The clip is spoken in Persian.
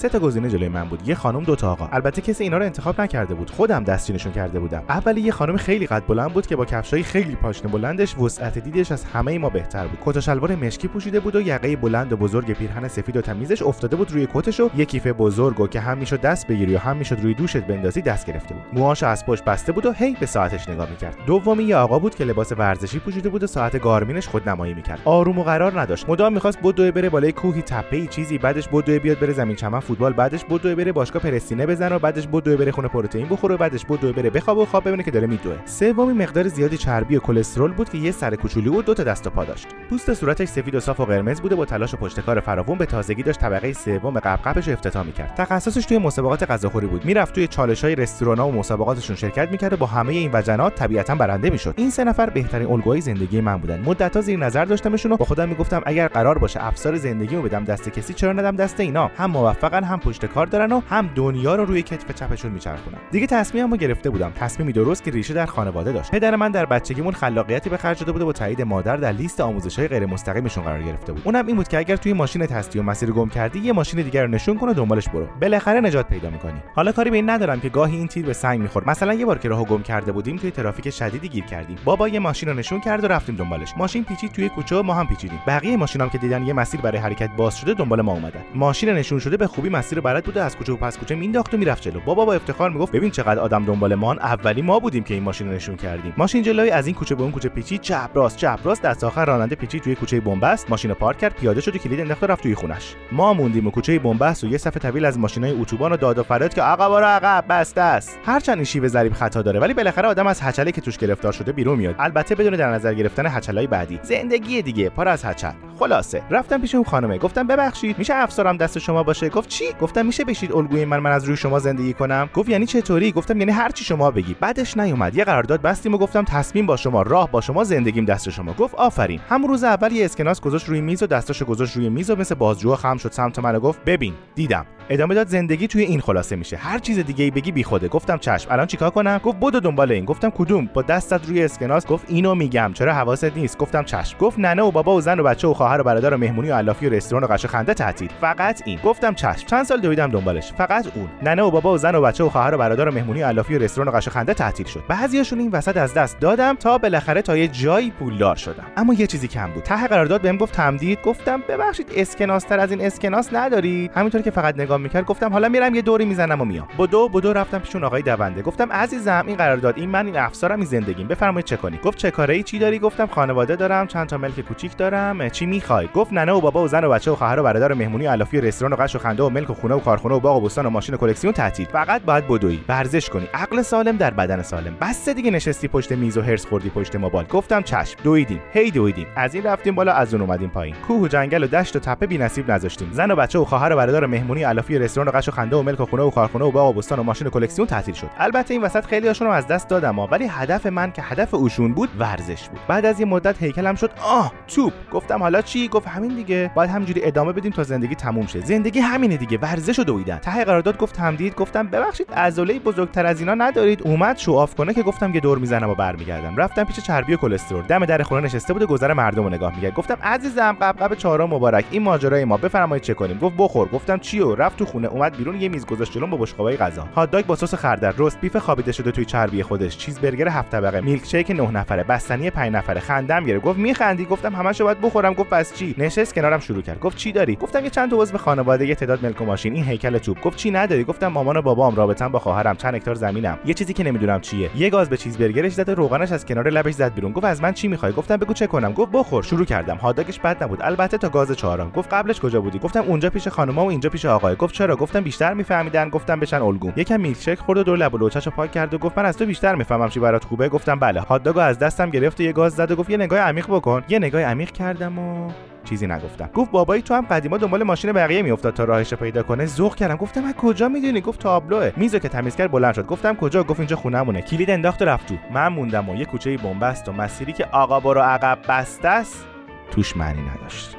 سه تا گزینه جلوی من بود. یه خانم دو تا آقا. البته کسی اینا رو انتخاب نکرده بود. خودم دستچینشون کرده بودم. اولی یه خانم خیلی قد بلند بود که با کفشای خیلی پاشنه بلندش وسعت دیدش از همه ما بهتر بود. کت شلوار مشکی پوشیده بود و یقه بلند و بزرگ پیرهن سفید و تمیزش افتاده بود روی کتش و یه کیف بزرگ و که هم دست بگیری و هم روی دوشت بندازی دست گرفته بود. موهاش از پشت بسته بود و هی به ساعتش نگاه می‌کرد. دومی یه آقا بود که لباس ورزشی پوشیده بود و ساعت Garmin ش خودنمایی می‌کرد. آروم و قرار نداشت. مدام می‌خواست بدوه بره بالای کوهی تپه چیزی بعدش بدوه بیاد بره زمین چمن فوتبال بعدش بدوه بره باشگاه پرستینه بزنه و بعدش بدوه بره خونه پروتئین بخوره و بعدش بدوه بره بخوابه و خواب ببینه که داره میدوه. سومی مقدار زیادی چربی و کلسترول بود که یه سر کوچولو و دو تا دست و پا داشت. پوست صورتش سفید و صاف و قرمز بوده با تلاش و پشتکار فراوون به تازگی داشت طبقه سوم قبقبش رو افتتاح می‌کرد. تخصصش توی مسابقات غذاخوری بود. می‌رفت توی چالش های رستورانا و مسابقاتشون شرکت می‌کرد و با همه این وجنات طبیعتا برنده می‌شد. این سه نفر بهترین الگوهای زندگی من بودن. مدتها زیر نظر داشتمشون و با خودم می‌گفتم اگر قرار باشه افسار زندگیمو بدم دست کسی چرا ندم دست اینا؟ هم موفقن هم پشت کار دارن و هم دنیا رو روی کتف چپشون میچرخونم دیگه تصمیممو گرفته بودم. تصمیمی درست که ریشه در خانواده داشت. پدر من در بچگیمون خلاقیتی به خرج داده بوده و تایید مادر در لیست آموزش‌های غیر مستقیمشون قرار گرفته بود. اونم این بود که اگر توی ماشین هستی و مسیر گم کردی یه ماشین دیگر رو نشون کن و دنبالش برو. بالاخره نجات پیدا می‌کنی. حالا کاری به این ندارم که گاهی این تیر به سنگ می‌خورد. مثلا یه بار که راهو گم کرده بودیم توی ترافیک شدیدی گیر کردیم. بابا یه ماشین رو نشون کرد و رفتیم دنبالش. ماشین پیچید توی کوچه و ما هم پیچیدیم. بقیه ماشینام که دیدن یه مسیر برای حرکت باز شده دنبال ما اومدن. ماشین نشون شده به خوبی مسیر بلد بوده از کوچه و پس کوچه مینداخت و می‌رفت جلو. بابا با افتخار می‌گفت ببین چقدر آدم دنبال مان اولی ما بودیم که این ماشین رو نشون کردیم. ماشین جلوی از این کوچه به اون کوچه پیچید چپ راست چپ راست دست آخر راننده پیچید توی کوچه بنبست ماشین پارک کرد پیاده شد و کلید انداخت و رفت توی خونش. ما موندیم و کوچه بنبست و یه صف طویل از ماشینای اتوبان و داد و فریاد که آقا برو عقب بسته است. هرچند این شیوه ضریب خطا داره ولی بالاخره آدم از هچله که توش گرفتار شده بیرون میاد. البته بدون در نظر گرفتن هچلای بعدی. زندگی دیگه پر از هچل. خلاصه. رفتم پیش اون خانمه گفتم ببخشید میشه افسارم دست شما باشه؟ گفت چی؟ گفتم میشه بشید الگوی من من از روی شما زندگی کنم. گفت یعنی چطوری؟ گفتم یعنی هر چی شما بگی. بعدش نیومد. یه قرارداد بستیم و گفتم تصمیم با شما راه با شما زندگیم دست شما. گفت آفرین. همون روز اول یه اسکناس گذاشت روی میز و دستاشو گذاشت روی میز و مثل بازجو خم شد. سمت من گفت ببین دیدم. ادامه داد زندگی توی این خلاصه میشه. هر چیز دیگه ای بگی بیخوده گفتم چشم. الان چیکار کنم؟ گفت بدو دنبال این. گفتم کدوم؟ با دستت روی اسکناس؟ گفت اینو میگم. چرا حواست نیست؟ گفتم چشم. گفت ننه و بابا و زن و بچه و خواهر و برادر و مهمونی و علافی و رستوران و قش خنده تعطیل. فقط این. گفتم چشم. چند سال دویدم دنبالش. فقط اون. ننه و بابا و زن و بچه و خواهر و برادر و مهمونی و علافی و رستوران و قش خنده تعطیل شد. بعضیاشون این وسط از دست دادم تا بالاخره تا یه جایی پولدار شدم. اما یه چیزی کم بود. ته قرارداد بهم گفت تمدید. گفتم ببخشید اسکناس تر از این اسکناس ندارید. همینطور که فقط نگاه می‌کرد گفتم حالا میرم یه دوری می‌زنم و میام. بدو بدو رفتم پیش اون آقای دونده. گفتم عزیزم این قرارداد این من این افسارم این زندگیم. بفرمایید چه کنی گفت چه کاری چی داری؟ گفتم خانواده دارم چند تا ملک کوچیک دارم. چی می‌خوای؟ گفت ننه و بابا و زن و بچه و خواهر و برادر و مهمونی و علافی و رستوران و قش و خنده و ملک و خونه و کارخونه و باغ و بستان و ماشین و کلکسیون تعطیل. فقط باید بدوی. ورزش کنی. عقل سالم در بدن سالم. بس دیگه نشستی پشت میز و هرس خوردی پشت موبایل. گفتم چشم. دویدیم. هی دویدیم. از این رفتیم بالا از اون اومدیم پایین. کوه و جنگل و دشت و تپه بی نصیب نذاشتیم. زن و بچه و خواهر و برادر و مهمونی علافی و رستوران و غش و خنده و ملک و خونه و کارخونه و باغ و بستان و ماشین و کلکسیون تعطیل شد. البته این وسط خیلی هاشون از دست دادم ولی هدف من که هدف اوشون بود ورزش بود. بعد از یه مدت هیکلم شد آه توپ گفتم حالا چی؟ گفت همین دیگه. باید همینجوری ادامه بدیم تا زندگی تموم شه. زندگی همینه دیگه ورزش و دویدن. ته قرارداد گفت تمدید گفتم ببخشید عضله بزرگتر از اینا ندارید. اومد show off کنه که گفتم یه دور می‌زنم و برمیگردم. رفتم پیش چربی و کلسترول. دم در خونه نشسته بود و گذر مردم رو نگاه می‌کرد. گفتم عزیزم غبغب چهارم مبارک. این ماجرای ما بفرمایید چه کنیم؟ گفت بخور. گفتم چیو؟ رفت تو خونه اومد بیرون یه میز گذاشت جلوم با بشقابای غذا. hot با سس خردل. رست بیف خوابیده شده توی چربی خودش. چیز برگر هفت طبقه. میلک شیک نه نفره. بستنی 5 نفره. خندم گرفت. گفت میخندی؟ گفتم همشو باید بخورم. گفت پس چی؟ نشست کنارم شروع کرد. گفت چی داری؟ گفتم یه چند تا عضو خانواده یه تعداد ملک و ماشین این هیکل توپ. گفت چی نداری؟ گفتم مامان و بابام رابطم با خواهرم چند هکتار زمینم. یه چیزی که نمی‌دونم چیه. یه گاز به چیز برگرش زد روغنش از کنار لبش زد بیرون. گفت از من چی می‌خوای؟ گفتم بگو چه کنم. گفت بخور. شروع کردم. هاداگش بد نبود. البته تا گاز چهارم. گفت قبلش کجا بودی؟ گفتم اونجا پیش خانوما و اینجا پیش آقای. گفت چرا؟ گفتم بیشتر میفهمیدن. گفتم بشن الگو یکم میلکشک خورد و دور لب و لوچه‌شو پاک کرد و گفت من از تو بیشتر می‌فهمم چی برات خوبه. گفتم بله. هاتداگو از دستم گرفت و یه گاز زد و گفت یه نگاه عمیق بکن. یه نگاه عمیق کردم و چیزی نگفتم. گفت بابایی تو هم قدیما دنبال ماشین بقیه میافتاد تا راهش پیدا کنه. ذوق کردم. گفتم از کجا می‌دونی؟ گفت تابلوه. میزو که تمیز کرد بلند شد. گفتم کجا؟ گفت اینجا خونمونه. کلید انداخت و رفت تو. من موندم و یه کوچه بنبست و مسیری که آقا برو عقب بسته است توش معنی نداشت.